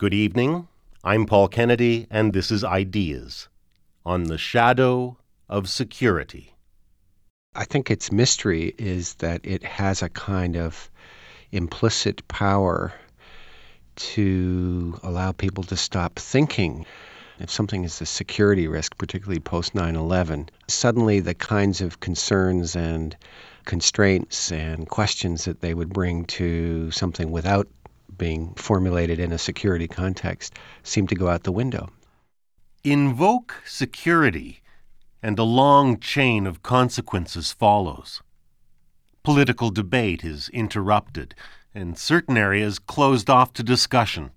Good evening. I'm Paul Kennedy, and this is Ideas on the Shadow of Security. I think its mystery is that it has a kind of implicit power to allow people to stop thinking. If something is a security risk, particularly post 9 11, suddenly the kinds of concerns and constraints and questions that they would bring to something without being formulated in a security context seem to go out the window. Invoke security, and a long chain of consequences follows. Political debate is interrupted, and certain areas closed off to discussion.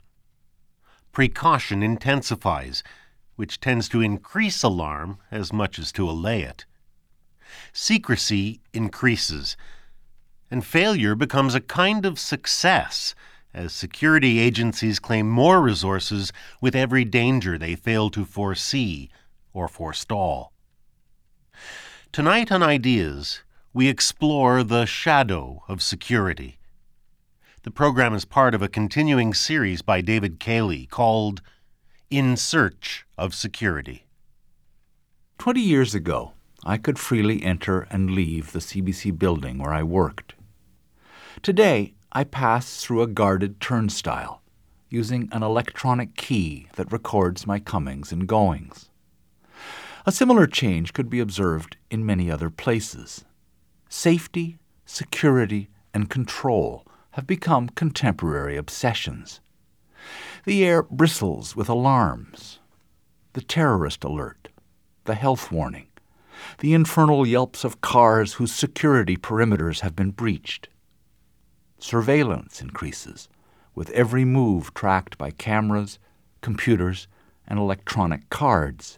Precaution intensifies, which tends to increase alarm as much as to allay it. Secrecy increases, and failure becomes a kind of success as security agencies claim more resources with every danger they fail to foresee or forestall. Tonight on Ideas, we explore the shadow of security. The program is part of a continuing series by David Cayley called In Search of Security. Twenty years ago, I could freely enter and leave the CBC building where I worked. Today, I pass through a guarded turnstile using an electronic key that records my comings and goings. A similar change could be observed in many other places. Safety, security, and control have become contemporary obsessions. The air bristles with alarms. The terrorist alert, the health warning, the infernal yelps of cars whose security perimeters have been breached. Surveillance increases, with every move tracked by cameras, computers, and electronic cards.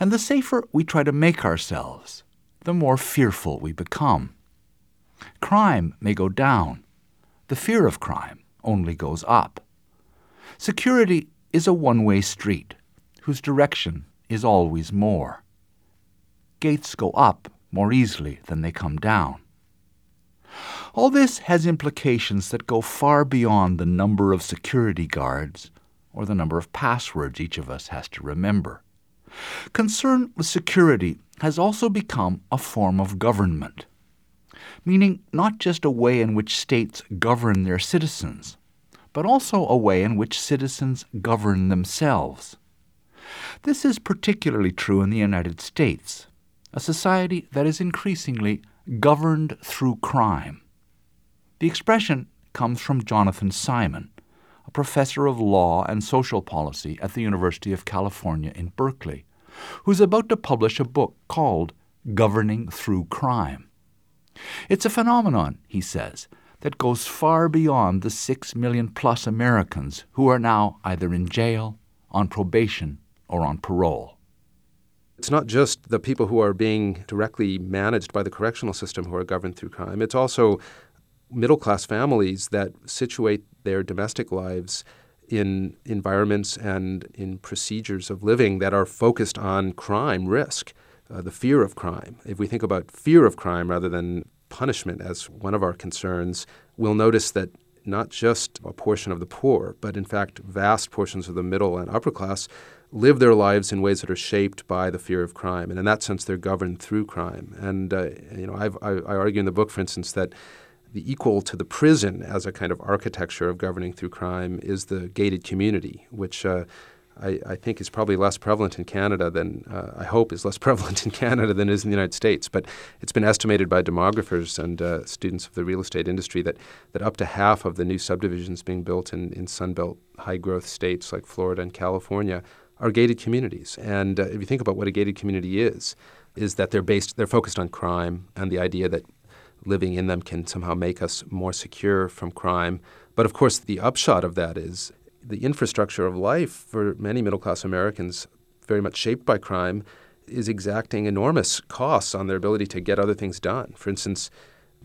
And the safer we try to make ourselves, the more fearful we become. Crime may go down. The fear of crime only goes up. Security is a one way street whose direction is always more. Gates go up more easily than they come down. All this has implications that go far beyond the number of security guards or the number of passwords each of us has to remember. Concern with security has also become a form of government, meaning not just a way in which states govern their citizens, but also a way in which citizens govern themselves. This is particularly true in the United States, a society that is increasingly governed through crime. The expression comes from Jonathan Simon, a professor of law and social policy at the University of California in Berkeley, who's about to publish a book called Governing Through Crime. It's a phenomenon, he says, that goes far beyond the six million plus Americans who are now either in jail, on probation, or on parole. It's not just the people who are being directly managed by the correctional system who are governed through crime. It's also middle class families that situate their domestic lives in environments and in procedures of living that are focused on crime risk, uh, the fear of crime. If we think about fear of crime rather than punishment as one of our concerns, we'll notice that not just a portion of the poor, but in fact vast portions of the middle and upper class live their lives in ways that are shaped by the fear of crime, and in that sense, they're governed through crime. And uh, you know, I've, I, I argue in the book, for instance, that the equal to the prison as a kind of architecture of governing through crime is the gated community, which uh, I, I, think is probably less prevalent in Canada than uh, I hope is less prevalent in Canada than is in the United States. But it's been estimated by demographers and uh, students of the real estate industry that, that up to half of the new subdivisions being built in, in Sunbelt high growth states like Florida and California are gated communities. And uh, if you think about what a gated community is, is that they're based, they're focused on crime and the idea that living in them can somehow make us more secure from crime. But of course, the upshot of that is the infrastructure of life for many middle class Americans, very much shaped by crime, is exacting enormous costs on their ability to get other things done. For instance,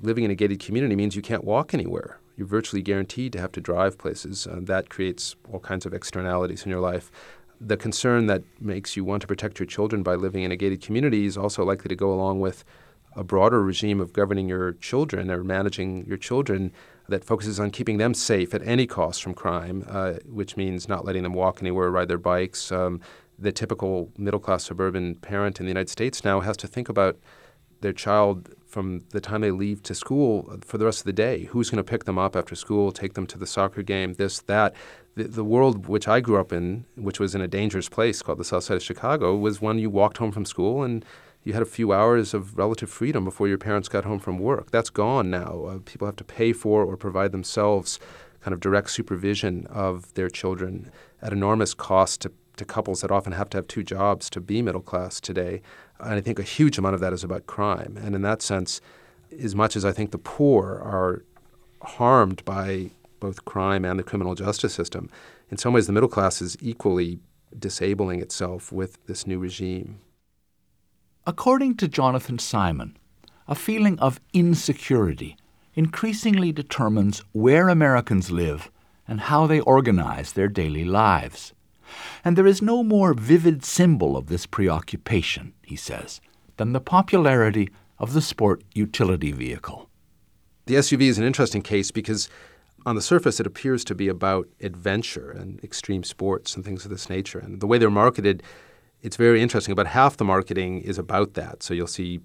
living in a gated community means you can't walk anywhere. You're virtually guaranteed to have to drive places. and that creates all kinds of externalities in your life. The concern that makes you want to protect your children by living in a gated community is also likely to go along with a broader regime of governing your children or managing your children that focuses on keeping them safe at any cost from crime, uh, which means not letting them walk anywhere, ride their bikes. Um, the typical middle class suburban parent in the United States now has to think about their child from the time they leave to school for the rest of the day. Who's going to pick them up after school, take them to the soccer game, this, that. The, the world which I grew up in, which was in a dangerous place called the South Side of Chicago, was one you walked home from school and you had a few hours of relative freedom before your parents got home from work. That's gone now. Uh, people have to pay for or provide themselves kind of direct supervision of their children at enormous cost to, to couples that often have to have two jobs to be middle class today. And I think a huge amount of that is about crime. And in that sense, as much as I think the poor are harmed by both crime and the criminal justice system, in some ways the middle class is equally disabling itself with this new regime. According to Jonathan Simon, a feeling of insecurity increasingly determines where Americans live and how they organize their daily lives. And there is no more vivid symbol of this preoccupation, he says, than the popularity of the sport utility vehicle. The SUV is an interesting case because on the surface it appears to be about adventure and extreme sports and things of this nature. And the way they're marketed, it's very interesting. About half the marketing is about that. So you'll see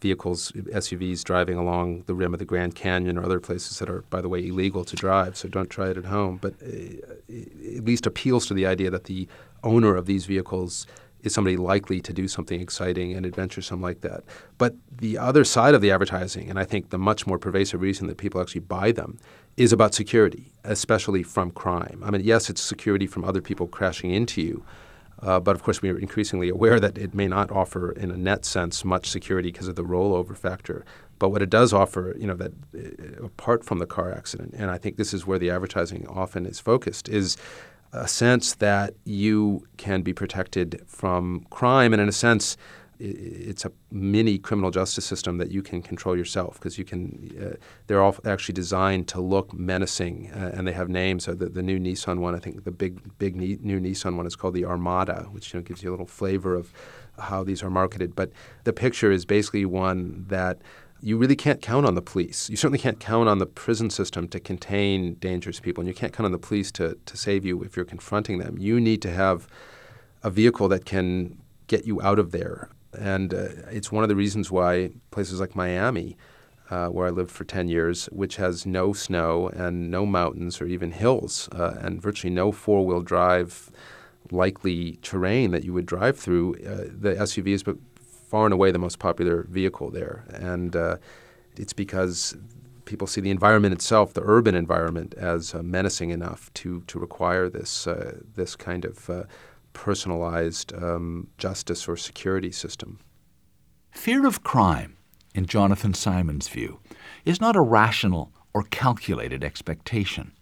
vehicles, SUVs driving along the rim of the Grand Canyon or other places that are, by the way, illegal to drive. So don't try it at home. But uh, at least appeals to the idea that the owner of these vehicles is somebody likely to do something exciting and adventuresome like that. But the other side of the advertising, and I think the much more pervasive reason that people actually buy them, is about security, especially from crime. I mean, yes, it's security from other people crashing into you, uh, but of course, we are increasingly aware that it may not offer, in a net sense, much security because of the rollover factor. But what it does offer, you know, that uh, apart from the car accident, and I think this is where the advertising often is focused, is a sense that you can be protected from crime, and in a sense, it's a mini criminal justice system that you can control yourself because you can. Uh, they're all actually designed to look menacing, uh, and they have names. Uh, the, the, new Nissan one, I think, the big big new Nissan one is called the Armada, which you know gives you a little flavor of how these are marketed. But the picture is basically one that you really can't count on the police. You certainly can't count on the prison system to contain dangerous people, and you can't count on the police to to save you if you're confronting them. You need to have a vehicle that can get you out of there and uh, it's one of the reasons why places like Miami, uh, where I lived for 10 years, which has no snow and no mountains or even hills, uh, and virtually no four wheel drive likely terrain that you would drive through, uh, the SUV is far and away the most popular vehicle there. And uh, it's because people see the environment itself, the urban environment, as uh, menacing enough to, to require this, this kind of personalized um, justice or security system. Fear of crime, in Jonathan Simon's view, is not a rational or calculated expectation,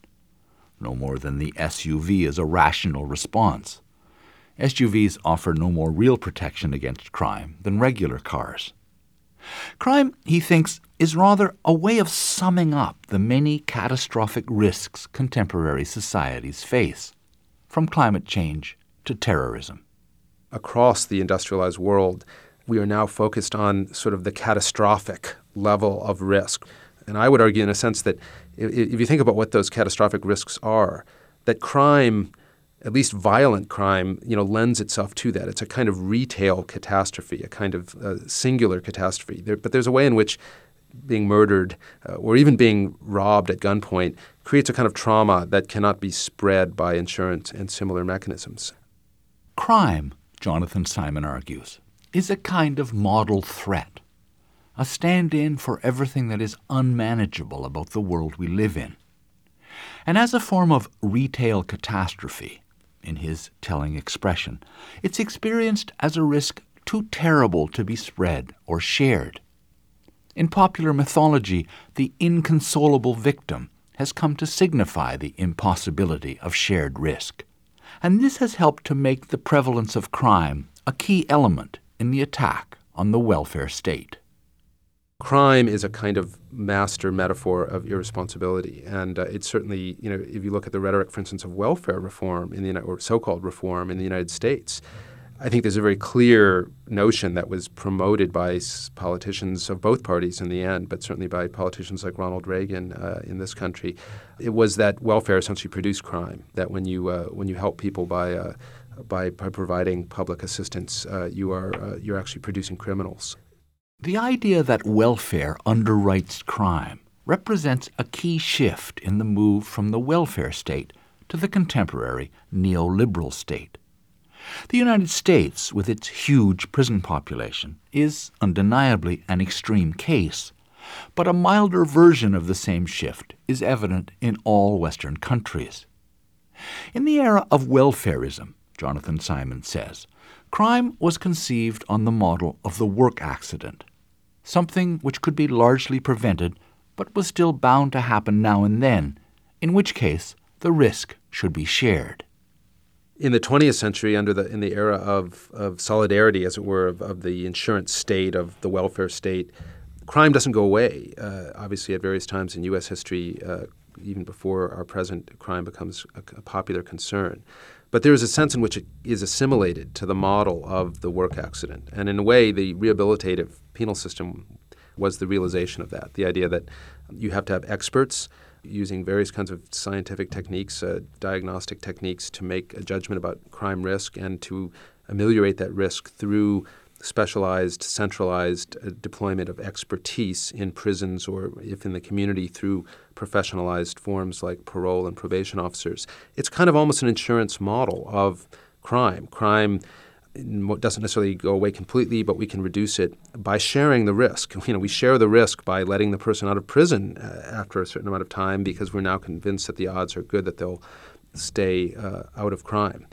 no more than the SUV is a rational response. SUVs offer no more real protection against crime than regular cars. Crime, he thinks, is rather a way of summing up the many catastrophic risks contemporary societies face, from climate change to terrorism. Across the industrialized world, we are now focused on sort of the catastrophic level of risk. And I would argue, in a sense, that if you think about what those catastrophic risks are, that crime, at least violent crime, you know, lends itself to that. It's a kind of retail catastrophe, a kind of uh, singular catastrophe. There, but there's a way in which being murdered uh, or even being robbed at gunpoint creates a kind of trauma that cannot be spread by insurance and similar mechanisms. Crime, Jonathan Simon argues, is a kind of model threat, a stand in for everything that is unmanageable about the world we live in. And as a form of retail catastrophe, in his telling expression, it's experienced as a risk too terrible to be spread or shared. In popular mythology, the inconsolable victim has come to signify the impossibility of shared risk and this has helped to make the prevalence of crime a key element in the attack on the welfare state. Crime is a kind of master metaphor of irresponsibility, and uh, it's certainly, you know, if you look at the rhetoric, for instance, of welfare reform in the or so-called reform in the United States, I think there's a very clear notion that was promoted by politicians of both parties in the end, but certainly by politicians like Ronald Reagan uh, in this country. It was that welfare essentially produced crime. That when you uh, when you help people by uh, by, by providing public assistance, uh, you are uh, you're actually producing criminals. The idea that welfare underwrites crime represents a key shift in the move from the welfare state to the contemporary neoliberal state. The United States, with its huge prison population, is undeniably an extreme case, but a milder version of the same shift is evident in all Western countries. In the era of welfareism, Jonathan Simon says, crime was conceived on the model of the work accident, something which could be largely prevented but was still bound to happen now and then, in which case the risk should be shared in the 20th century, under the in the era of, of solidarity, as it were, of, of the insurance state, of the welfare state, crime doesn't go away. Uh, obviously, at various times in U.S. history, uh, even before our present, crime becomes a, a, popular concern. But there is a sense in which it is assimilated to the model of the work accident, and in a way, the rehabilitative penal system was the realization of that. The idea that you have to have experts using various kinds of scientific techniques, uh, diagnostic techniques to make a judgment about crime risk and to ameliorate that risk through specialized, centralized uh, deployment of expertise in prisons or, if in the community, through professionalized forms like parole and probation officers. It's kind of almost an insurance model of crime. Crime doesn't necessarily go away completely, but we can reduce it by sharing the risk. You know, we share the risk by letting the person out of prison uh, after a certain amount of time because we're now convinced that the odds are good that they'll stay uh, out of crime.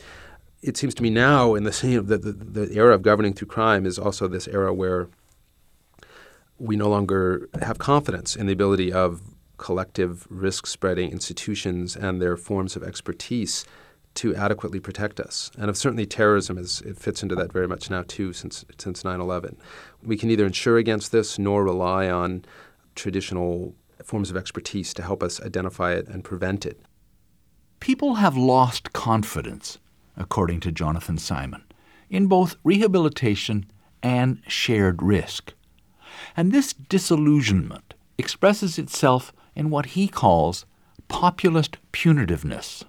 It seems to me now, in the, the, the, the era of governing through crime, is also this era where we no longer have confidence in the ability of collective risk spreading institutions and their forms of expertise to adequately protect us. And certainly terrorism is it fits into that very much now too since since 9/11. We can neither insure against this nor rely on traditional forms of expertise to help us identify it and prevent it. People have lost confidence, according to Jonathan Simon, in both rehabilitation and shared risk. And this disillusionment expresses itself in what he calls populist punitiveness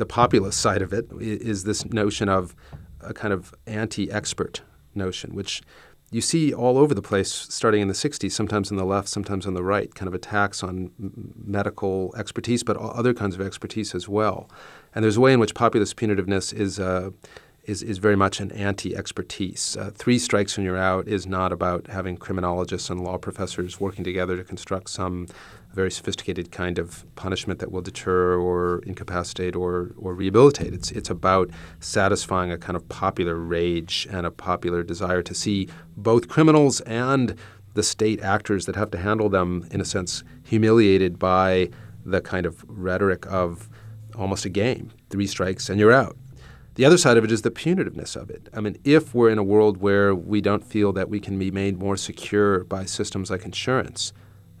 the populist side of it is this notion of a kind of anti-expert notion, which you see all over the place starting in the 60s, sometimes on the left, sometimes on the right, kind of attacks on medical expertise, but other kinds of expertise as well. And there's a way in which populist punitiveness is, uh, is, is very much an anti expertise. Uh, three strikes and you're out is not about having criminologists and law professors working together to construct some very sophisticated kind of punishment that will deter or incapacitate or, or rehabilitate. It's, it's about satisfying a kind of popular rage and a popular desire to see both criminals and the state actors that have to handle them, in a sense, humiliated by the kind of rhetoric of almost a game three strikes and you're out. The other side of it is the punitiveness of it. I mean, if we're in a world where we don't feel that we can be made more secure by systems like insurance,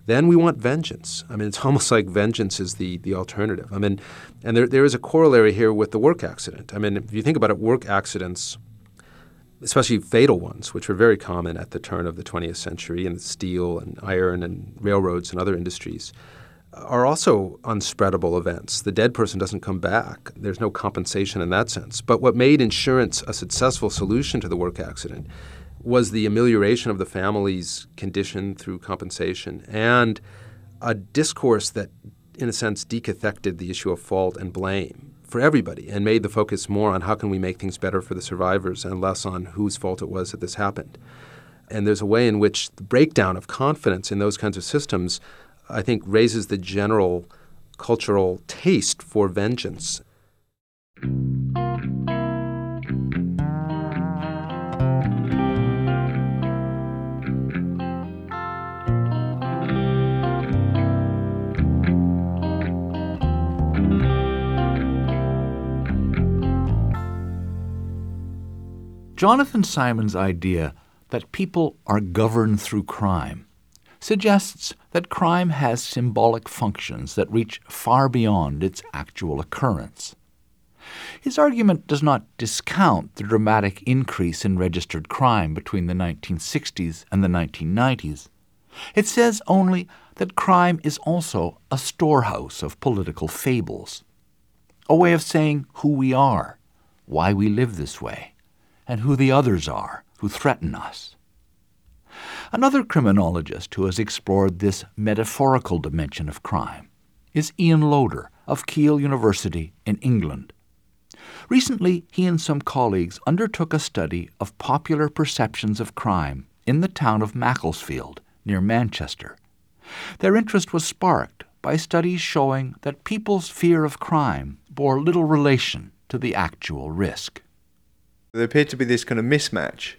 then we want vengeance. I mean, it's almost like vengeance is the, the alternative. I mean, and there, there is a corollary here with the work accident. I mean, if you think about it, work accidents, especially fatal ones, which were very common at the turn of the 20th century in steel and iron and railroads and other industries, are also unspreadable events. The dead person doesn't come back. There's no compensation in that sense. But what made insurance a successful solution to the work accident was the amelioration of the family's condition through compensation and a discourse that, in a sense, decathected the issue of fault and blame for everybody and made the focus more on how can we make things better for the survivors and less on whose fault it was that this happened. And there's a way in which the breakdown of confidence in those kinds of systems, I think, raises the general cultural taste for vengeance. Jonathan Simon's idea that people are governed through crime suggests that crime has symbolic functions that reach far beyond its actual occurrence. His argument does not discount the dramatic increase in registered crime between the 1960s and the 1990s. It says only that crime is also a storehouse of political fables, a way of saying who we are, why we live this way, and who the others are who threaten us. Another criminologist who has explored this metaphorical dimension of crime is Ian Loader of Keele University in England. Recently, he and some colleagues undertook a study of popular perceptions of crime in the town of Macclesfield, near Manchester. Their interest was sparked by studies showing that people's fear of crime bore little relation to the actual risk. There appeared to be this kind of mismatch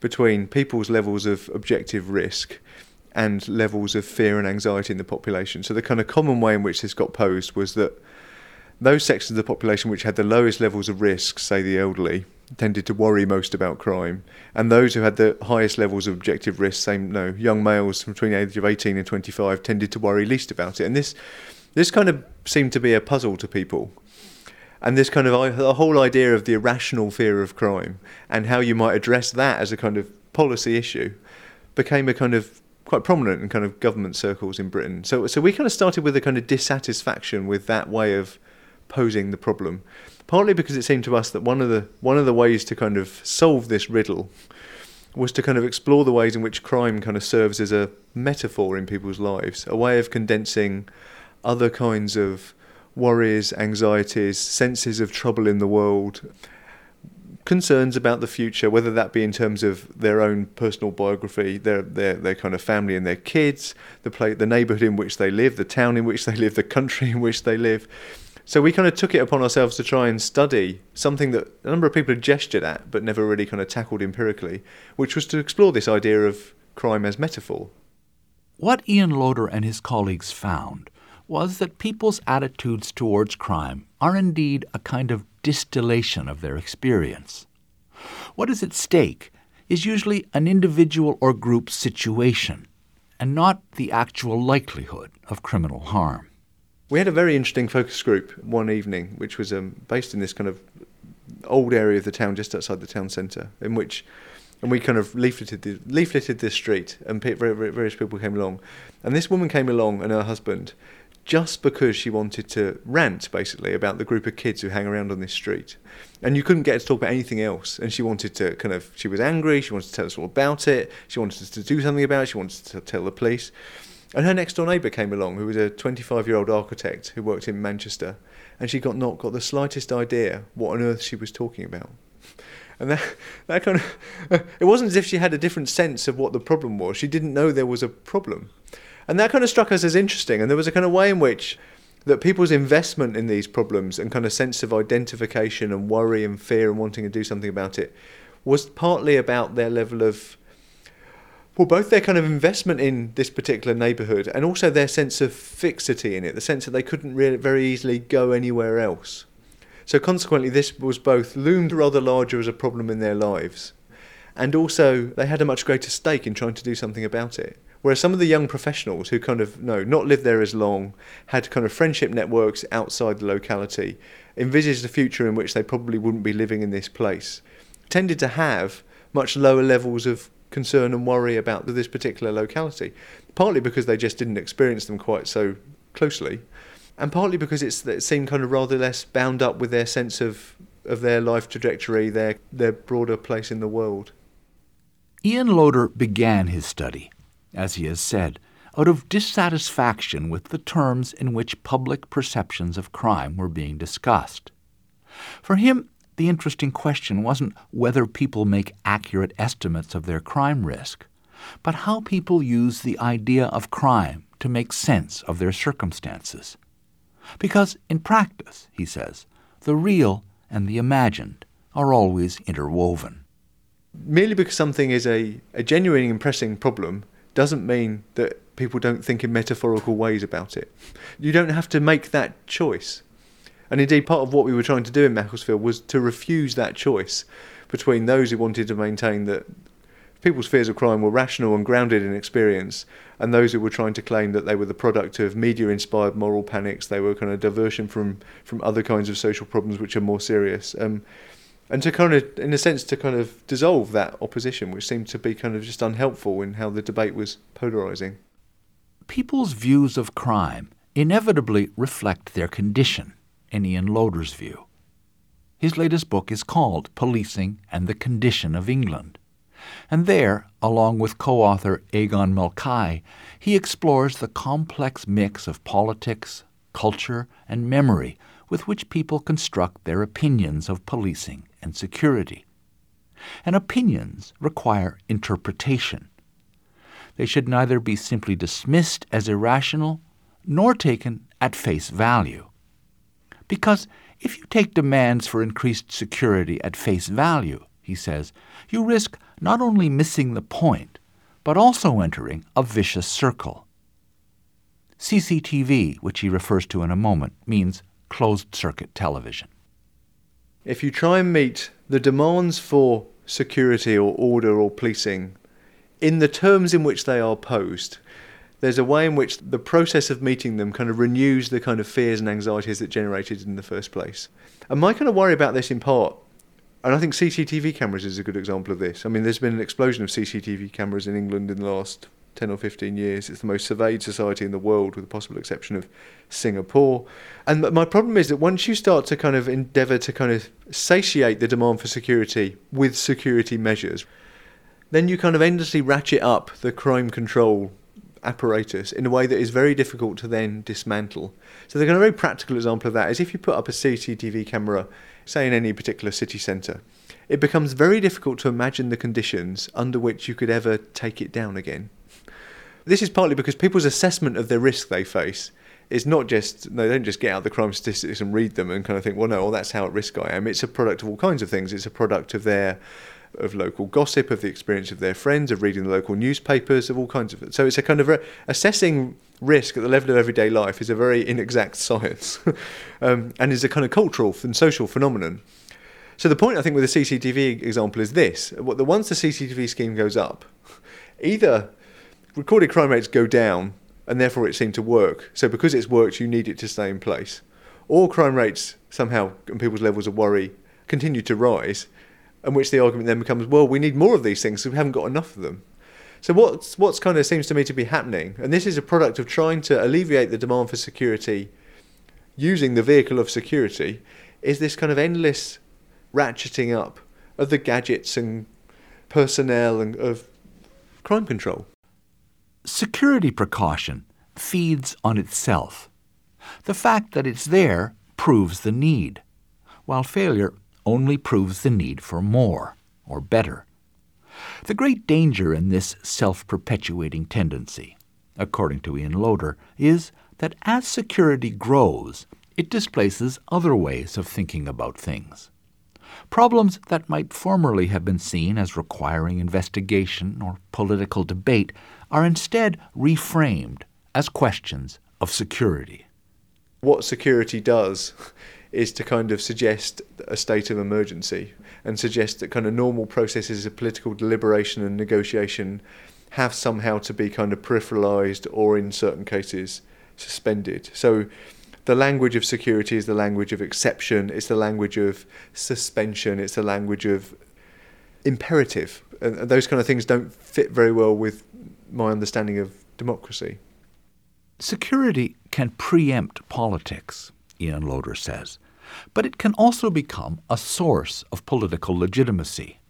between people's levels of objective risk and levels of fear and anxiety in the population. So, the kind of common way in which this got posed was that those sections of the population which had the lowest levels of risk, say the elderly, tended to worry most about crime, and those who had the highest levels of objective risk, say, no, young males between the age of 18 and 25, tended to worry least about it. And this, this kind of seemed to be a puzzle to people. And this kind of the whole idea of the irrational fear of crime and how you might address that as a kind of policy issue became a kind of quite prominent in kind of government circles in Britain. So, so we kind of started with a kind of dissatisfaction with that way of posing the problem, partly because it seemed to us that one of the one of the ways to kind of solve this riddle was to kind of explore the ways in which crime kind of serves as a metaphor in people's lives, a way of condensing other kinds of worries, anxieties, senses of trouble in the world, concerns about the future, whether that be in terms of their own personal biography, their their their kind of family and their kids, the play, the neighbourhood in which they live, the town in which they live, the country in which they live. So we kind of took it upon ourselves to try and study something that a number of people had gestured at but never really kind of tackled empirically, which was to explore this idea of crime as metaphor. What Ian Loader and his colleagues found was that people's attitudes towards crime are indeed a kind of distillation of their experience. What is at stake is usually an individual or group situation, and not the actual likelihood of criminal harm. We had a very interesting focus group one evening, which was um, based in this kind of old area of the town, just outside the town centre, in which, and we kind of leafleted the, leafleted this street, and various people came along, and this woman came along and her husband, just because she wanted to rant basically about the group of kids who hang around on this street. And you couldn't get her to talk about anything else. And she wanted to kind of, she was angry, she wanted to tell us all about it, she wanted us to do something about it, she wanted to tell the police. And her next door neighbour came along, who was a 25 year old architect who worked in Manchester, and she got not got the slightest idea what on earth she was talking about. And that, that kind of, it wasn't as if she had a different sense of what the problem was. She didn't know there was a problem. And that kind of struck us as interesting. And there was a kind of way in which that people's investment in these problems and kind of sense of identification and worry and fear and wanting to do something about it was partly about their level of well, both their kind of investment in this particular neighbourhood and also their sense of fixity in it, the sense that they couldn't really very easily go anywhere else. So consequently, this was both loomed rather larger as a problem in their lives, and also they had a much greater stake in trying to do something about it. Whereas some of the young professionals who kind of no, not lived there as long, had kind of friendship networks outside the locality, envisaged a future in which they probably wouldn't be living in this place, tended to have much lower levels of concern and worry about this particular locality. Partly because they just didn't experience them quite so closely, and partly because it seemed kind of rather less bound up with their sense of, of their life trajectory, their, their broader place in the world. Ian Loader began his study, as he has said, out of dissatisfaction with the terms in which public perceptions of crime were being discussed. For him, the interesting question wasn't whether people make accurate estimates of their crime risk, but how people use the idea of crime to make sense of their circumstances. Because in practice, he says, the real and the imagined are always interwoven. Merely because something is a, a genuinely impressing problem doesn't mean that people don't think in metaphorical ways about it. You don't have to make that choice. And indeed, part of what we were trying to do in Macclesfield was to refuse that choice between those who wanted to maintain that people's fears of crime were rational and grounded in experience, and those who were trying to claim that they were the product of media inspired moral panics, they were kind of diversion from, from other kinds of social problems which are more serious. Um, and to kind of, in a sense, to kind of dissolve that opposition, which seemed to be kind of just unhelpful in how the debate was polarizing. People's views of crime inevitably reflect their condition, in Ian Loader's view. His latest book is called Policing and the Condition of England. And there, along with co author Aogán Mulcahy, he explores the complex mix of politics, culture, and memory with which people construct their opinions of policing and security. And opinions require interpretation. They should neither be simply dismissed as irrational nor taken at face value. Because if you take demands for increased security at face value, he says, you risk not only missing the point, but also entering a vicious circle. CCTV, which he refers to in a moment, means closed circuit television. If you try and meet the demands for security or order or policing in the terms in which they are posed, there's a way in which the process of meeting them kind of renews the kind of fears and anxieties that generated in the first place. And my kind of worry about this in part, and I think CCTV cameras is a good example of this. I mean, there's been an explosion of CCTV cameras in England in the last 10 or 15 years. It's the most surveyed society in the world, with the possible exception of Singapore. And my problem is that once you start to kind of endeavour to kind of satiate the demand for security with security measures, then you kind of endlessly ratchet up the crime control apparatus in a way that is very difficult to then dismantle. So the kind of very practical example of that is if you put up a CCTV camera, say in any particular city centre, it becomes very difficult to imagine the conditions under which you could ever take it down again. This is partly because people's assessment of the risk they face is not just they don't just get out the crime statistics and read them and kind of think, well, no, well, that's how at risk I am. It's a product of all kinds of things. It's a product of their of local gossip, of the experience of their friends, of reading the local newspapers, of all kinds of. So it's a kind of assessing risk at the level of everyday life is a very inexact science, um, and is a kind of cultural and social phenomenon. So the point I think with the CCTV example is this: what the once the CCTV scheme goes up, either recorded crime rates go down and therefore it seemed to work. So because it's worked, you need it to stay in place. Or crime rates somehow and people's levels of worry continue to rise, and which the argument then becomes, well, we need more of these things, so we haven't got enough of them. So what's what's kind of seems to me to be happening, and this is a product of trying to alleviate the demand for security using the vehicle of security, is this kind of endless ratcheting up of the gadgets and personnel and of crime control. Security precaution feeds on itself. The fact that it's there proves the need, while failure only proves the need for more or better. The great danger in this self perpetuating tendency, according to Ian Loader, is that as security grows, it displaces other ways of thinking about things. Problems that might formerly have been seen as requiring investigation or political debate are instead reframed as questions of security. What security does is to kind of suggest a state of emergency and suggest that kind of normal processes of political deliberation and negotiation have somehow to be kind of peripheralized or in certain cases suspended. So the language of security is the language of exception, it's the language of suspension, it's the language of imperative. And those kind of things don't fit very well with my understanding of democracy. Security can preempt politics, Ian Loader says, but it can also become a source of political legitimacy.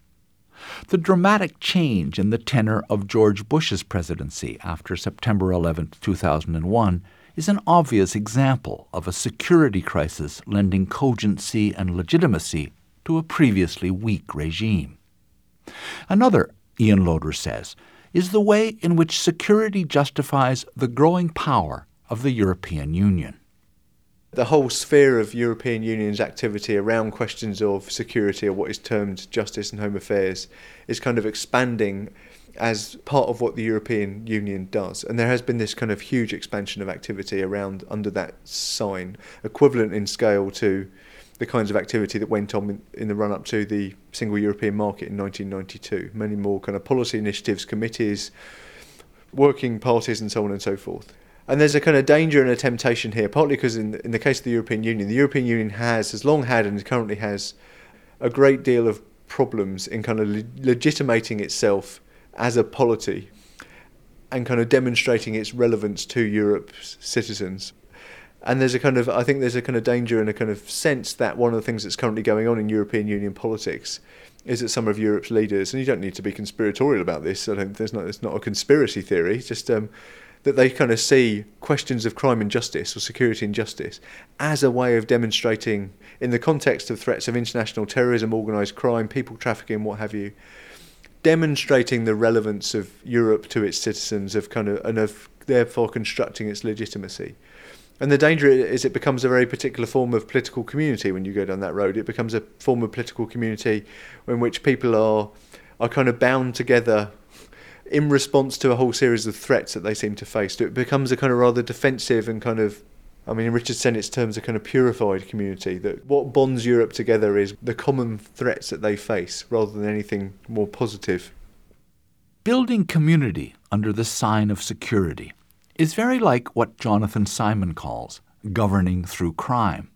The dramatic change in the tenor of George Bush's presidency after September 11, 2001, is an obvious example of a security crisis lending cogency and legitimacy to a previously weak regime. Another, Ian Loader says, is the way in which security justifies the growing power of the European Union. The whole sphere of European Union's activity around questions of security or what is termed justice and home affairs is kind of expanding as part of what the European Union does. And there has been this kind of huge expansion of activity around under that sign, equivalent in scale to the kinds of activity that went on in, the run up to the single European market in 1992. Many more kind of policy initiatives, committees, working parties, and so on and so forth. And there's a kind of danger and a temptation here, partly because in, in the case of the European Union, the European Union has, has long had and currently has, a great deal of problems in kind of le- legitimating itself as a polity and kind of demonstrating its relevance to Europe's citizens. And there's a kind of, I think there's a kind of danger and a kind of sense that one of the things that's currently going on in European Union politics is that some of Europe's leaders, and you don't need to be conspiratorial about this. I don't. There's not. It's not a conspiracy theory. Just um, that they kind of see questions of crime and justice or security and justice as a way of demonstrating, in the context of threats of international terrorism, organised crime, people trafficking, what have you, demonstrating the relevance of Europe to its citizens, of kind of and of therefore constructing its legitimacy. And the danger is it becomes a very particular form of political community when you go down that road. It becomes a form of political community in which people are are kind of bound together in response to a whole series of threats that they seem to face. So it becomes a kind of rather defensive and kind of I mean, in Richard Sennett's terms, a kind of purified community. That what bonds Europe together is the common threats that they face, rather than anything more positive. Building community under the sign of security is very like what Jonathan Simon calls governing through crime.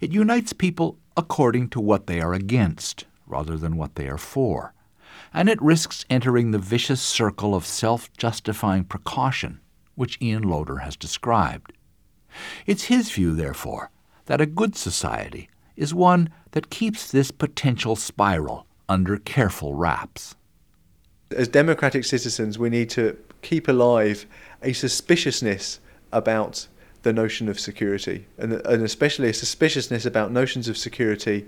It unites people according to what they are against, rather than what they are for, and it risks entering the vicious circle of self justifying precaution which Ian Loader has described. It's his view, therefore, that a good society is one that keeps this potential spiral under careful wraps. As democratic citizens, we need to keep alive a suspiciousness about the notion of security, and, and especially a suspiciousness about notions of security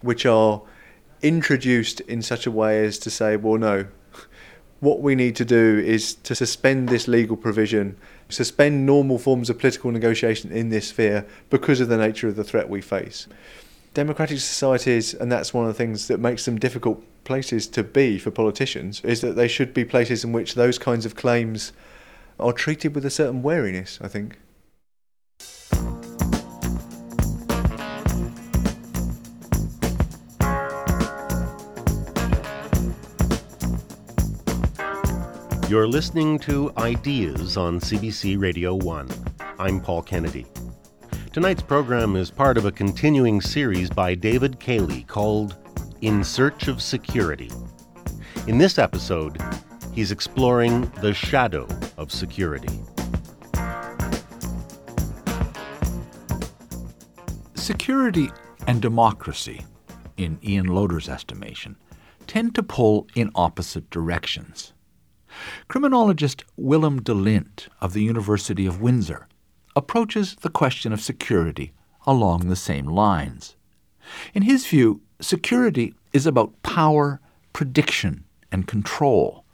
which are introduced in such a way as to say, well, no, what we need to do is to suspend this legal provision, suspend normal forms of political negotiation in this sphere because of the nature of the threat we face. Democratic societies, and that's one of the things that makes them difficult places to be for politicians, is that they should be places in which those kinds of claims are treated with a certain wariness, I think. You're listening to Ideas on CBC Radio 1. I'm Paul Kennedy. Tonight's program is part of a continuing series by David Cayley called In Search of Security. In this episode, he's exploring the shadow of security. Security and democracy, in Ian Loader's estimation, tend to pull in opposite directions. Criminologist Willem de Lint of the University of Windsor approaches the question of security along the same lines. In his view, security is about power, prediction, and control,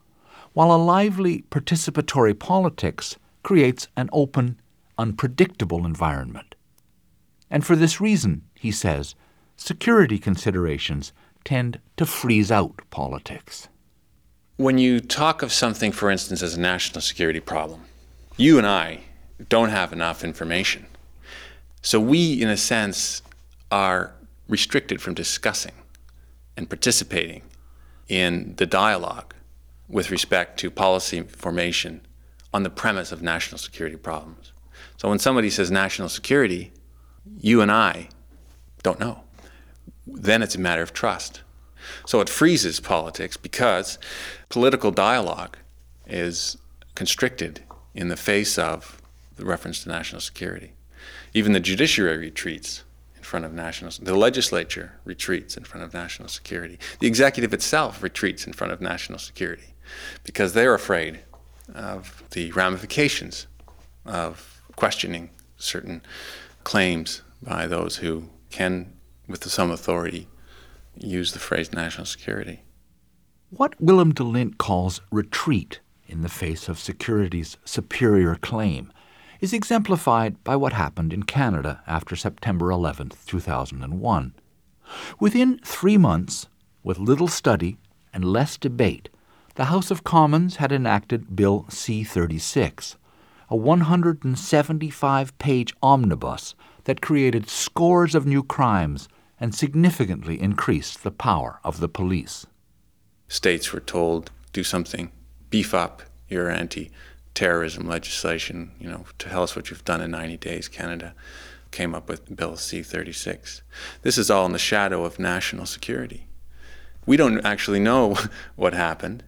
while a lively participatory politics creates an open, unpredictable environment. And for this reason, he says, security considerations tend to freeze out politics. When you talk of something, for instance, as a national security problem, you and I don't have enough information. So we, in a sense, are restricted from discussing and participating in the dialogue with respect to policy formation on the premise of national security problems. So when somebody says national security, you and I don't know. Then it's a matter of trust. So it freezes politics because political dialogue is constricted in the face of the reference to national security. Even the judiciary retreats in front of national the legislature retreats in front of national security. The executive itself retreats in front of national security because they're afraid of the ramifications of questioning certain claims by those who can with some authority use the phrase national security. What Willem de Lint calls retreat in the face of security's superior claim is exemplified by what happened in Canada after September 11, 2001. Within three months, with little study and less debate, the House of Commons had enacted Bill C 36, a 175 page omnibus that created scores of new crimes and significantly increased the power of the police. States were told, do something, beef up your anti terrorism legislation, you know, tell us what you've done in 90 days. Canada came up with Bill C 36. This is all in the shadow of national security. We don't actually know what happened.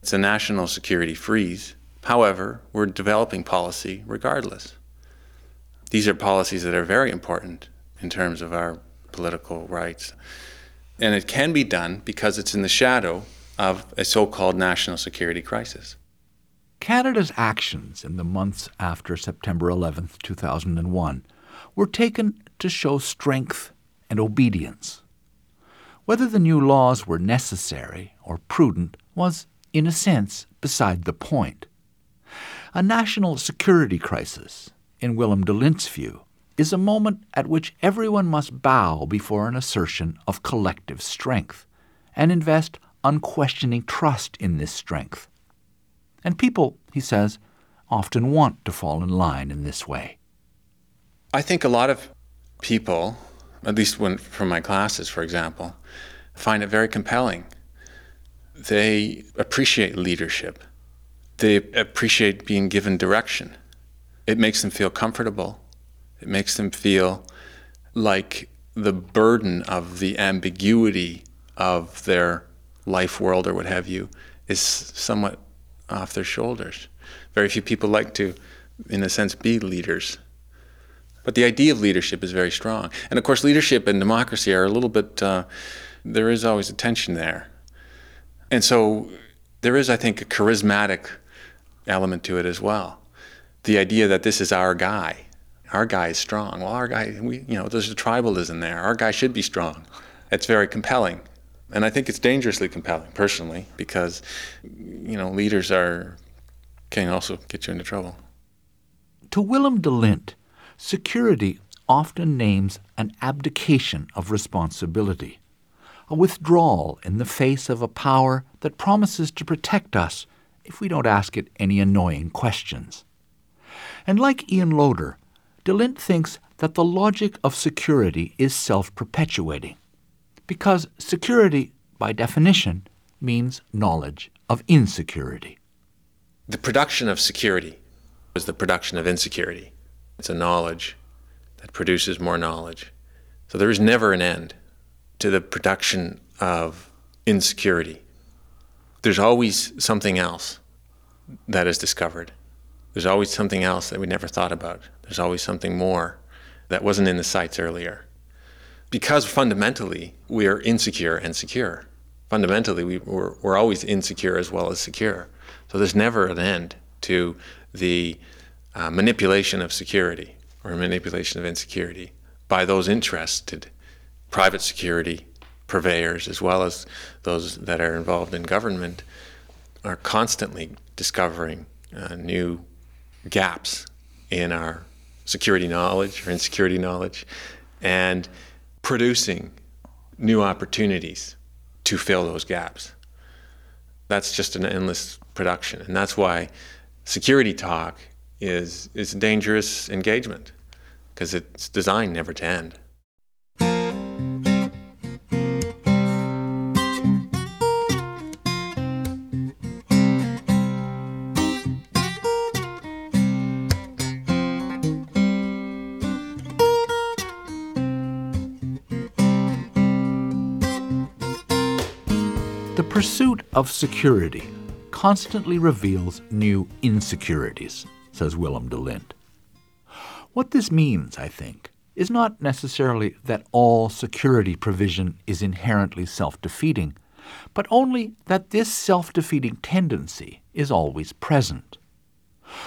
It's a national security freeze. However, we're developing policy regardless. These are policies that are very important in terms of our political rights. And it can be done because it's in the shadow of a so called national security crisis. Canada's actions in the months after September 11, 2001, were taken to show strength and obedience. Whether the new laws were necessary or prudent was, in a sense, beside the point. A national security crisis, in Willem de Lint's view, is a moment at which everyone must bow before an assertion of collective strength and invest unquestioning trust in this strength. And people, he says, often want to fall in line in this way. I think a lot of people, at least when, from my classes, for example, find it very compelling. They appreciate leadership. They appreciate being given direction. It makes them feel comfortable. It makes them feel like the burden of the ambiguity of their life world or what have you is somewhat off their shoulders. Very few people like to, in a sense, be leaders. But the idea of leadership is very strong. And of course, leadership and democracy are a little bit, uh, there is always a tension there. And so there is, I think, a charismatic element to it as well. The idea that this is our guy. Our guy is strong. Well, our guy, we, you know, there's a tribalism there. Our guy should be strong. It's very compelling. And I think it's dangerously compelling, personally, because, you know, leaders are can also get you into trouble. To Willem de Lint, security often names an abdication of responsibility, a withdrawal in the face of a power that promises to protect us if we don't ask it any annoying questions. And like Ian Loader, de Lint thinks that the logic of security is self perpetuating because security, by definition, means knowledge of insecurity. The production of security is the production of insecurity. It's a knowledge that produces more knowledge. So there is never an end to the production of insecurity. There's always something else that is discovered. There's always something else that we never thought about. There's always something more that wasn't in the sights earlier because fundamentally we are insecure and secure. Fundamentally, we, we're, we're always insecure as well as secure. So there's never an end to the uh, manipulation of security or manipulation of insecurity by those interested, private security purveyors, as well as those that are involved in government, are constantly discovering uh, new gaps in our security knowledge or insecurity knowledge. And producing new opportunities to fill those gaps. That's just an endless production. And that's why security talk is, is a dangerous engagement because it's designed never to end. Pursuit of security constantly reveals new insecurities, says Willem de Lint. What this means, I think, is not necessarily that all security provision is inherently self defeating, but only that this self defeating tendency is always present.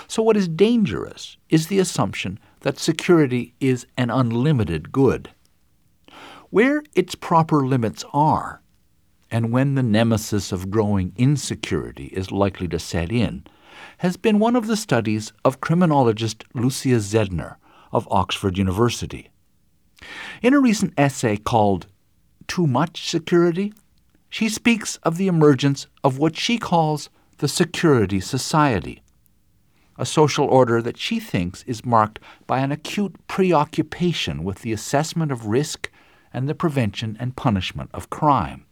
So, what is dangerous is the assumption that security is an unlimited good. Where its proper limits are and when the nemesis of growing insecurity is likely to set in, has been one of the studies of criminologist Lucia Zedner of Oxford University. In a recent essay called Too Much Security, she speaks of the emergence of what she calls the security society. a social order that she thinks is marked by an acute preoccupation with the assessment of risk and the prevention and punishment of crime.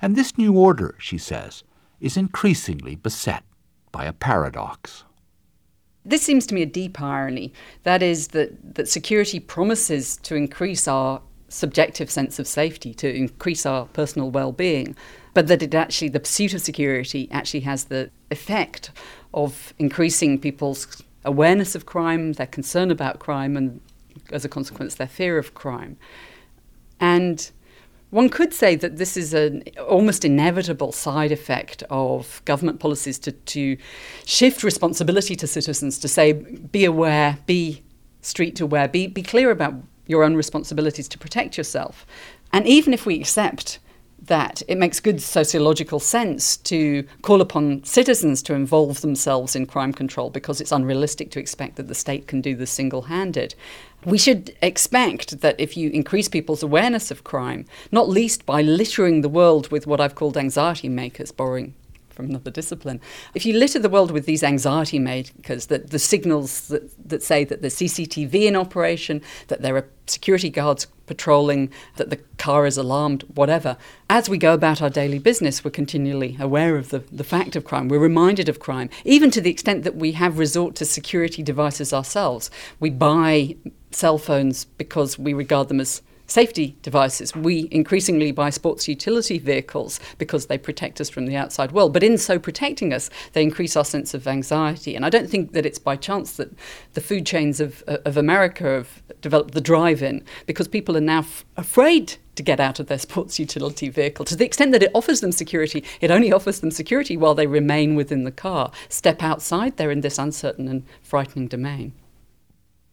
And this new order, she says, is increasingly beset by a paradox. This seems to me a deep irony. That is, that, that security promises to increase our subjective sense of safety, to increase our personal well being, but that it actually, the pursuit of security actually has the effect of increasing people's awareness of crime, their concern about crime, and as a consequence, their fear of crime. And one could say that this is an almost inevitable side effect of government policies to, to shift responsibility to citizens to say, be aware, be street aware, be, be clear about your own responsibilities to protect yourself. And even if we accept that it makes good sociological sense to call upon citizens to involve themselves in crime control because it's unrealistic to expect that the state can do this single handed. We should expect that if you increase people's awareness of crime, not least by littering the world with what I've called anxiety makers, borrowing from another discipline. If you litter the world with these anxiety makers, that the signals that, that say that there's CCTV in operation, that there are security guards patrolling, that the car is alarmed, whatever, as we go about our daily business, we're continually aware of the, the fact of crime. We're reminded of crime, even to the extent that we have resort to security devices ourselves. We buy cell phones because we regard them as safety devices. We increasingly buy sports utility vehicles because they protect us from the outside world. But in so protecting us, they increase our sense of anxiety. And I don't think that it's by chance that the food chains of, uh, of America have developed the drive in because people are now f- afraid to get out of their sports utility vehicle. To the extent that it offers them security, it only offers them security while they remain within the car. Step outside, they're in this uncertain and frightening domain.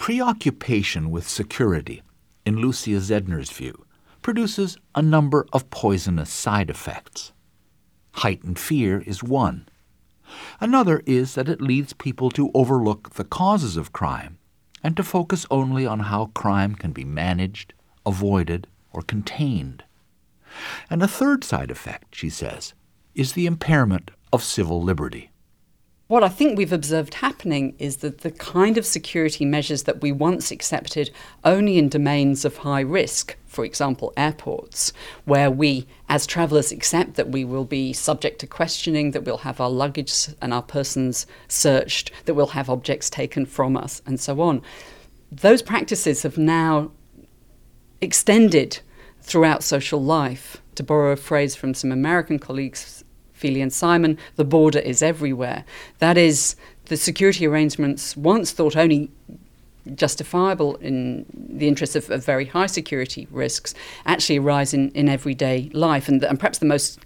Preoccupation with security in Lucia Zedner's view, produces a number of poisonous side effects. Heightened fear is one. Another is that it leads people to overlook the causes of crime and to focus only on how crime can be managed, avoided, or contained. And a third side effect, she says, is the impairment of civil liberty. What I think we've observed happening is that the kind of security measures that we once accepted only in domains of high risk, for example, airports, where we, as travellers, accept that we will be subject to questioning, that we'll have our luggage and our persons searched, that we'll have objects taken from us, and so on. Those practices have now extended throughout social life. To borrow a phrase from some American colleagues Feeley and Simon, the border is everywhere. That is, the security arrangements, once thought only justifiable in the interests of, of very high security risks, actually arise in, in everyday life. And, the, and perhaps the most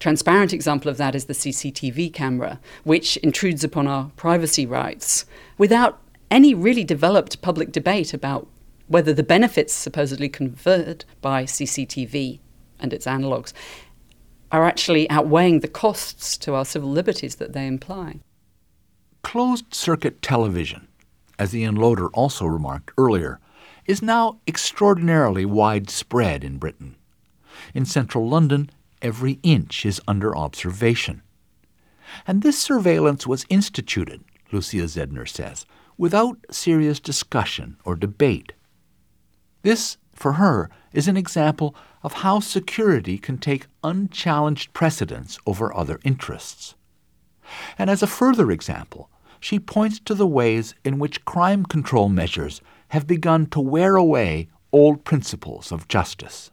transparent example of that is the CCTV camera, which intrudes upon our privacy rights without any really developed public debate about whether the benefits supposedly conferred by CCTV and its analogues are actually outweighing the costs to our civil liberties that they imply. Closed circuit television, as Ian Loader also remarked earlier, is now extraordinarily widespread in Britain. In central London, every inch is under observation. And this surveillance was instituted, Lucia Zedner says, without serious discussion or debate. This, for her, is an example of how security can take unchallenged precedence over other interests. And as a further example, she points to the ways in which crime control measures have begun to wear away old principles of justice.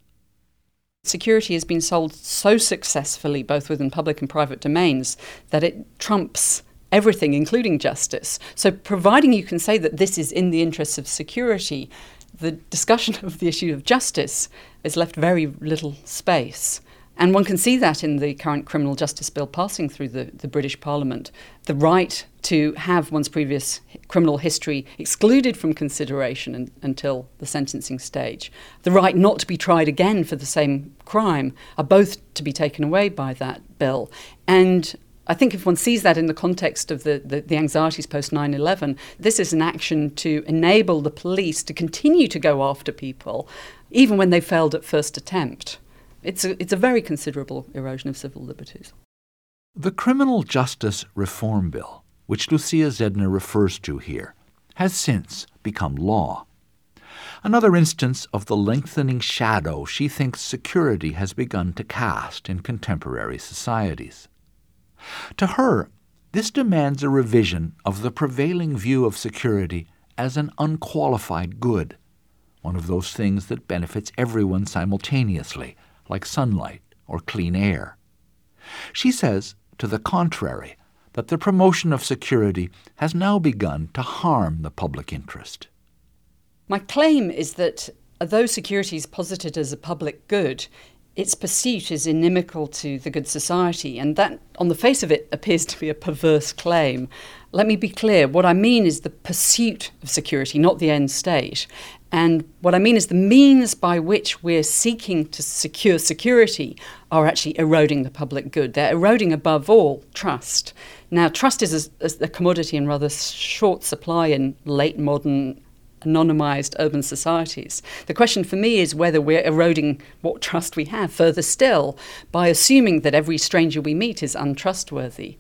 Security has been sold so successfully, both within public and private domains, that it trumps everything, including justice. So, providing you can say that this is in the interests of security, the discussion of the issue of justice is left very little space. And one can see that in the current criminal justice bill passing through the, the British Parliament. The right to have one's previous criminal history excluded from consideration in, until the sentencing stage, the right not to be tried again for the same crime, are both to be taken away by that bill. And I think if one sees that in the context of the, the, the anxieties post 9 11, this is an action to enable the police to continue to go after people, even when they failed at first attempt. It's a, it's a very considerable erosion of civil liberties. The Criminal Justice Reform Bill which Lucia Zedner refers to here, has since become law. Another instance of the lengthening shadow she thinks security has begun to cast in contemporary societies. To her, this demands a revision of the prevailing view of security as an unqualified good, one of those things that benefits everyone simultaneously, like sunlight or clean air. She says, to the contrary, that the promotion of security has now begun to harm the public interest. My claim is that though security is posited as a public good, its pursuit is inimical to the good society, and that, on the face of it, appears to be a perverse claim. Let me be clear what I mean is the pursuit of security, not the end state. And what I mean is the means by which we're seeking to secure security are actually eroding the public good. They're eroding, above all, trust. Now, trust is a, a commodity in rather short supply in late modern anonymized urban societies. The question for me is whether we're eroding what trust we have further still by assuming that every stranger we meet is untrustworthy.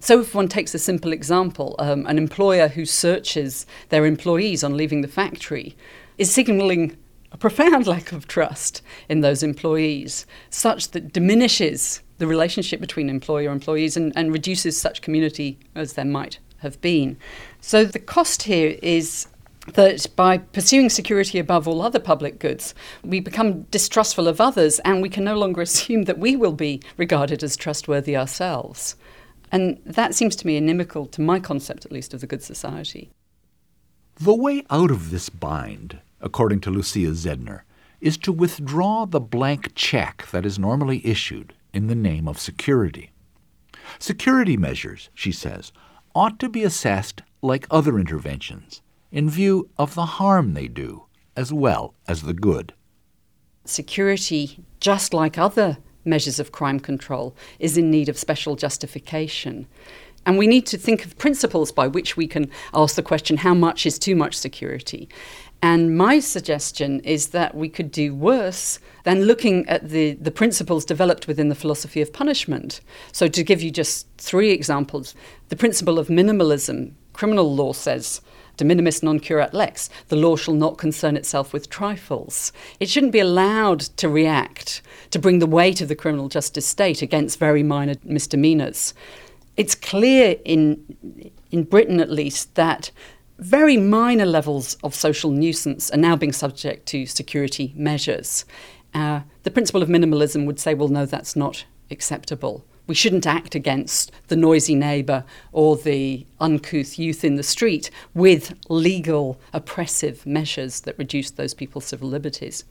So, if one takes a simple example, um, an employer who searches their employees on leaving the factory is signaling a profound lack of trust in those employees, such that diminishes the relationship between employer and employees and, and reduces such community as there might have been. So, the cost here is that by pursuing security above all other public goods, we become distrustful of others and we can no longer assume that we will be regarded as trustworthy ourselves. And that seems to me inimical to my concept, at least, of the good society. The way out of this bind, according to Lucia Zedner, is to withdraw the blank check that is normally issued in the name of security. Security measures, she says, ought to be assessed like other interventions in view of the harm they do as well as the good. Security, just like other measures of crime control, is in need of special justification. And we need to think of principles by which we can ask the question how much is too much security? And my suggestion is that we could do worse than looking at the, the principles developed within the philosophy of punishment. So, to give you just three examples, the principle of minimalism, criminal law says de minimis non curat lex. The law shall not concern itself with trifles. It shouldn't be allowed to react, to bring the weight of the criminal justice state against very minor misdemeanours. It's clear in, in Britain, at least, that very minor levels of social nuisance are now being subject to security measures. Uh, the principle of minimalism would say, well, no, that's not acceptable. We shouldn't act against the noisy neighbour or the uncouth youth in the street with legal oppressive measures that reduce those people's civil liberties.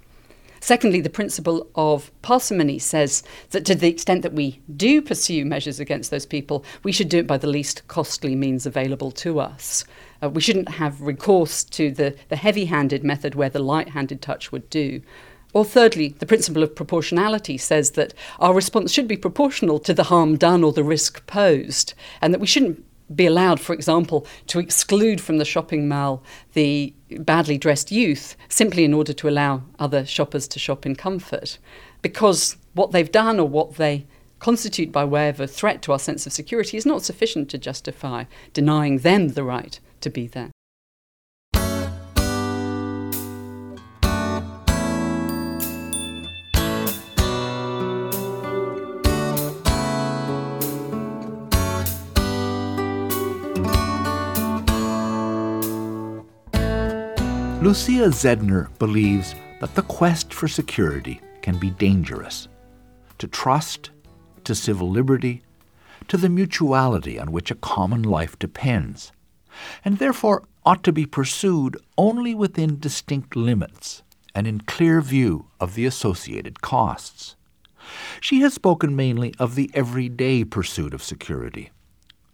Secondly, the principle of parsimony says that to the extent that we do pursue measures against those people, we should do it by the least costly means available to us. Uh, we shouldn't have recourse to the, the heavy handed method where the light handed touch would do. Or thirdly, the principle of proportionality says that our response should be proportional to the harm done or the risk posed, and that we shouldn't be allowed, for example, to exclude from the shopping mall the badly dressed youth simply in order to allow other shoppers to shop in comfort. Because what they've done or what they constitute by way of a threat to our sense of security is not sufficient to justify denying them the right to be there. Lucia Zedner believes that the quest for security can be dangerous. To trust, to civil liberty, to the mutuality on which a common life depends, and therefore ought to be pursued only within distinct limits and in clear view of the associated costs. She has spoken mainly of the everyday pursuit of security,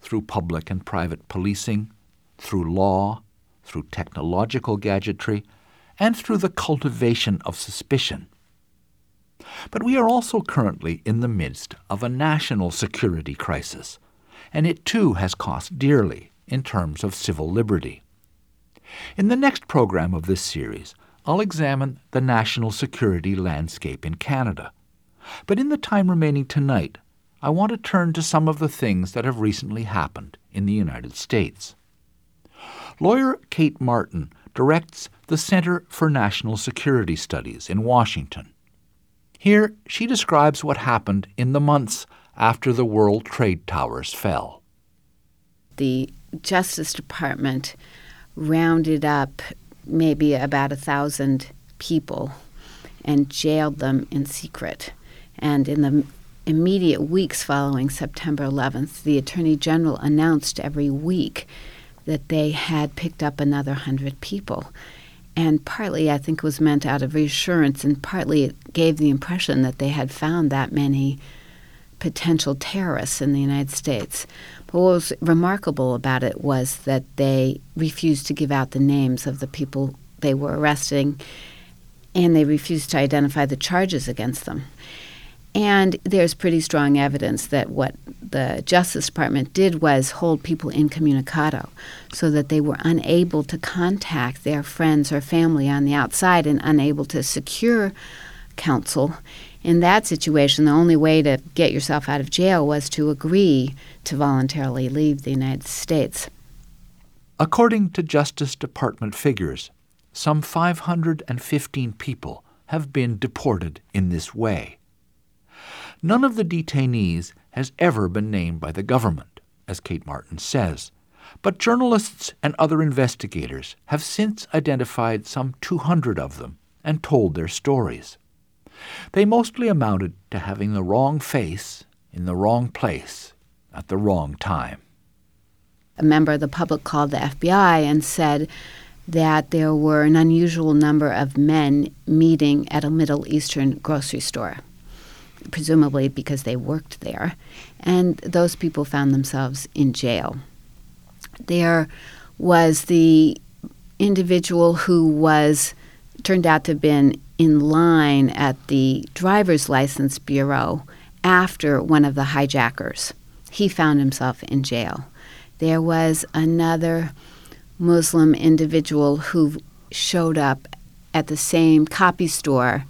through public and private policing, through law, through technological gadgetry, and through the cultivation of suspicion. But we are also currently in the midst of a national security crisis, and it too has cost dearly in terms of civil liberty. In the next program of this series, I'll examine the national security landscape in Canada. But in the time remaining tonight, I want to turn to some of the things that have recently happened in the United States. Lawyer Kate Martin directs the Center for National Security Studies in Washington. Here, she describes what happened in the months after the World Trade Towers fell. The Justice Department rounded up maybe about a thousand people and jailed them in secret. And in the immediate weeks following September 11th, the Attorney General announced every week that they had picked up another hundred people. And partly, I think, was meant out of reassurance, and partly it gave the impression that they had found that many potential terrorists in the United States. But what was remarkable about it was that they refused to give out the names of the people they were arresting, and they refused to identify the charges against them. And there's pretty strong evidence that what the Justice Department did was hold people incommunicado so that they were unable to contact their friends or family on the outside and unable to secure counsel. In that situation, the only way to get yourself out of jail was to agree to voluntarily leave the United States. According to Justice Department figures, some 515 people have been deported in this way. None of the detainees has ever been named by the government, as Kate Martin says, but journalists and other investigators have since identified some 200 of them and told their stories. They mostly amounted to having the wrong face in the wrong place at the wrong time. A member of the public called the FBI and said that there were an unusual number of men meeting at a Middle Eastern grocery store presumably because they worked there, and those people found themselves in jail. There was the individual who was turned out to have been in line at the driver's license bureau after one of the hijackers. He found himself in jail. There was another Muslim individual who showed up at the same copy store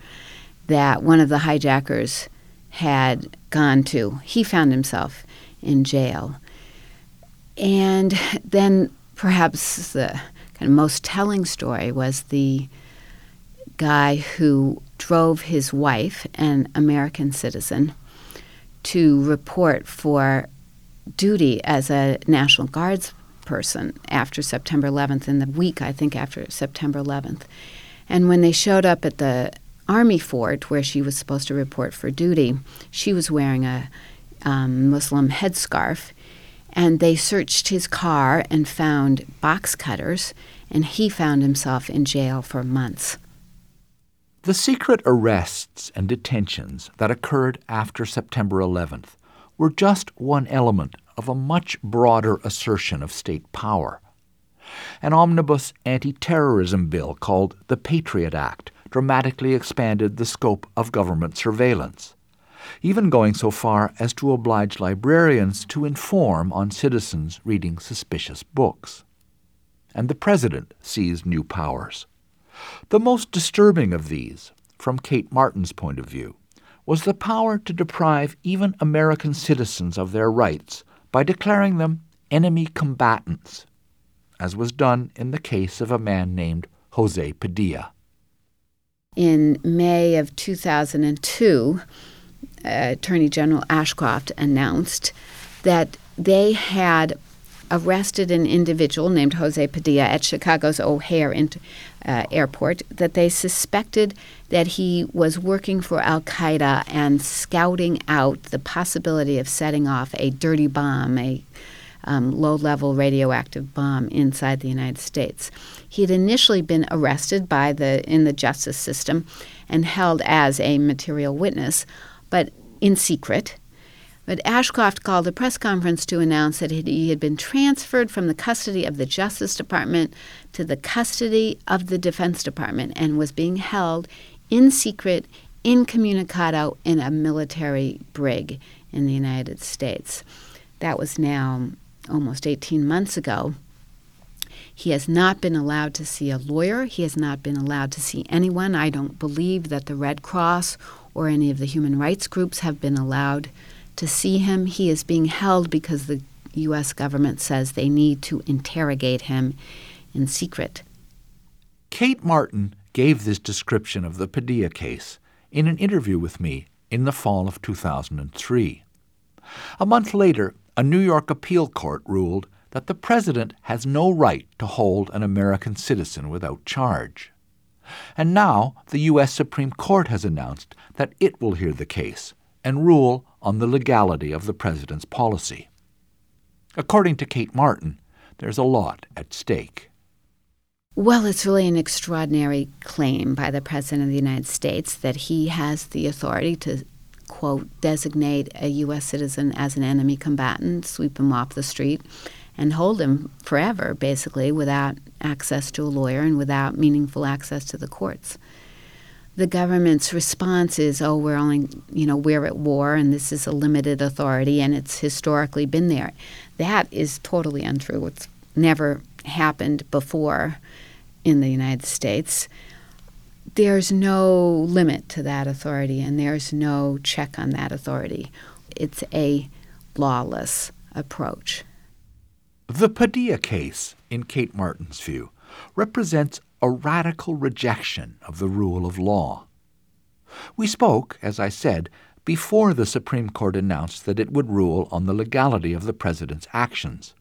that one of the hijackers had gone to. He found himself in jail. And then perhaps the kind of most telling story was the guy who drove his wife, an American citizen, to report for duty as a National Guards person after September 11th, in the week, I think, after September 11th. And when they showed up at the Army fort where she was supposed to report for duty, she was wearing a um, Muslim headscarf. And they searched his car and found box cutters, and he found himself in jail for months. The secret arrests and detentions that occurred after September 11th were just one element of a much broader assertion of state power. An omnibus anti terrorism bill called the Patriot Act dramatically expanded the scope of government surveillance, even going so far as to oblige librarians to inform on citizens reading suspicious books. And the President seized new powers. The most disturbing of these, from Kate Martin's point of view, was the power to deprive even American citizens of their rights by declaring them enemy combatants, as was done in the case of a man named Jose Padilla in May of 2002, uh, Attorney General Ashcroft announced that they had arrested an individual named Jose Padilla at Chicago's O'Hare uh, Airport that they suspected that he was working for Al Qaeda and scouting out the possibility of setting off a dirty bomb, a um, low level radioactive bomb inside the United States. He had initially been arrested by the in the justice system and held as a material witness, but in secret. But Ashcroft called a press conference to announce that he had been transferred from the custody of the Justice Department to the custody of the Defense Department and was being held in secret, incommunicado, in a military brig in the United States. That was now almost 18 months ago. He has not been allowed to see a lawyer. He has not been allowed to see anyone. I don't believe that the Red Cross or any of the human rights groups have been allowed to see him. He is being held because the U.S. government says they need to interrogate him in secret. Kate Martin gave this description of the Padilla case in an interview with me in the fall of 2003. A month later, a New York appeal court ruled that the president has no right to hold an American citizen without charge. And now the U.S. Supreme Court has announced that it will hear the case and rule on the legality of the president's policy. According to Kate Martin, there's a lot at stake. Well, it's really an extraordinary claim by the President of the United States that he has the authority to, quote, designate a U.S. citizen as an enemy combatant, sweep him off the street, and hold him forever, basically, without access to a lawyer and without meaningful access to the courts. The government's response is, oh, we're only, you know, we're at war and this is a limited authority and it's historically been there. That is totally untrue. It's never happened before in the United States. There's no limit to that authority and there's no check on that authority. It's a lawless approach. The Padilla case, in Kate Martin's view, represents a radical rejection of the rule of law. We spoke, as I said, before the Supreme Court announced that it would rule on the legality of the President's actions.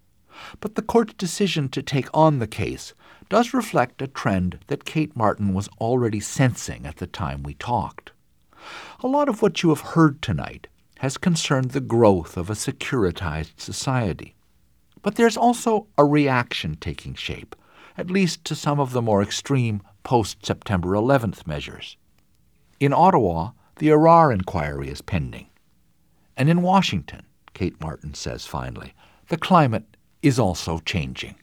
But the Court's decision to take on the case does reflect a trend that Kate Martin was already sensing at the time we talked. A lot of what you have heard tonight has concerned the growth of a securitized society. But there's also a reaction taking shape, at least to some of the more extreme post September 11th measures. In Ottawa, the Arar inquiry is pending. And in Washington, Kate Martin says finally, the climate is also changing.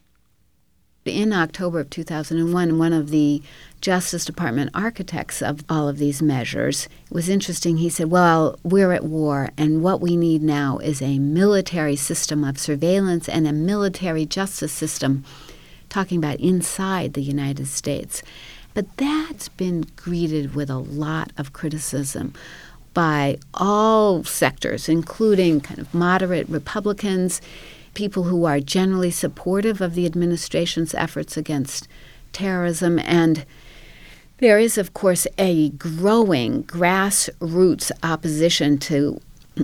In October of 2001, one of the Justice Department architects of all of these measures was interesting. He said, Well, we're at war, and what we need now is a military system of surveillance and a military justice system, talking about inside the United States. But that's been greeted with a lot of criticism by all sectors, including kind of moderate Republicans people who are generally supportive of the administration's efforts against terrorism. And there is, of course, a growing grassroots opposition to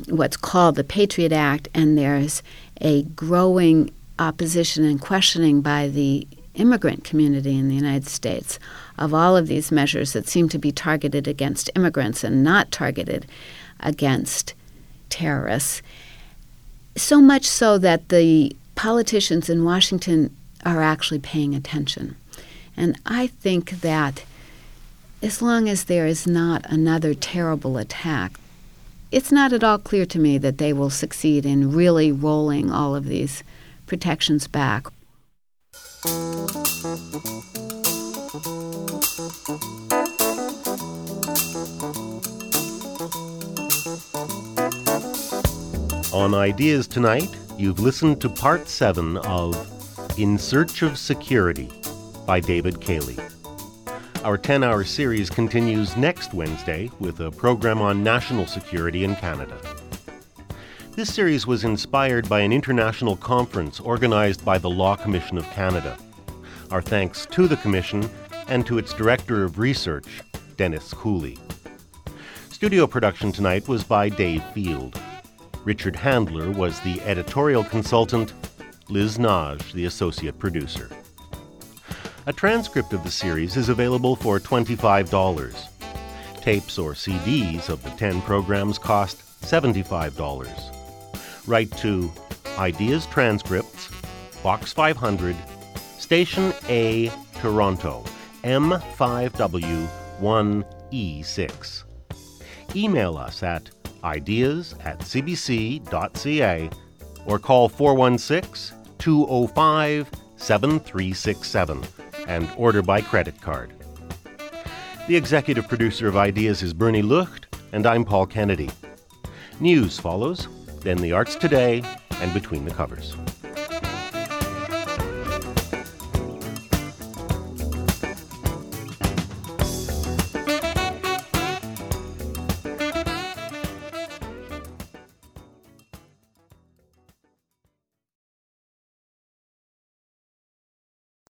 what's called the Patriot Act, and there's a growing opposition and questioning by the immigrant community in the United States of all of these measures that seem to be targeted against immigrants and not targeted against terrorists. So much so that the politicians in Washington are actually paying attention. And I think that as long as there is not another terrible attack, it's not at all clear to me that they will succeed in really rolling all of these protections back. On Ideas Tonight, you've listened to part seven of In Search of Security by David Cayley. Our 10 hour series continues next Wednesday with a program on national security in Canada. This series was inspired by an international conference organized by the Law Commission of Canada. Our thanks to the Commission and to its Director of Research, Dennis Cooley. Studio production tonight was by Dave Field. Richard Handler was the editorial consultant, Liz Naj, the associate producer. A transcript of the series is available for $25. Tapes or CDs of the 10 programs cost $75. Write to Ideas Transcripts, Box 500, Station A, Toronto, M5W1E6. Email us at ideas at cbc.ca or call 416 205 7367 and order by credit card. The executive producer of Ideas is Bernie Lucht, and I'm Paul Kennedy. News follows, then the arts today, and between the covers.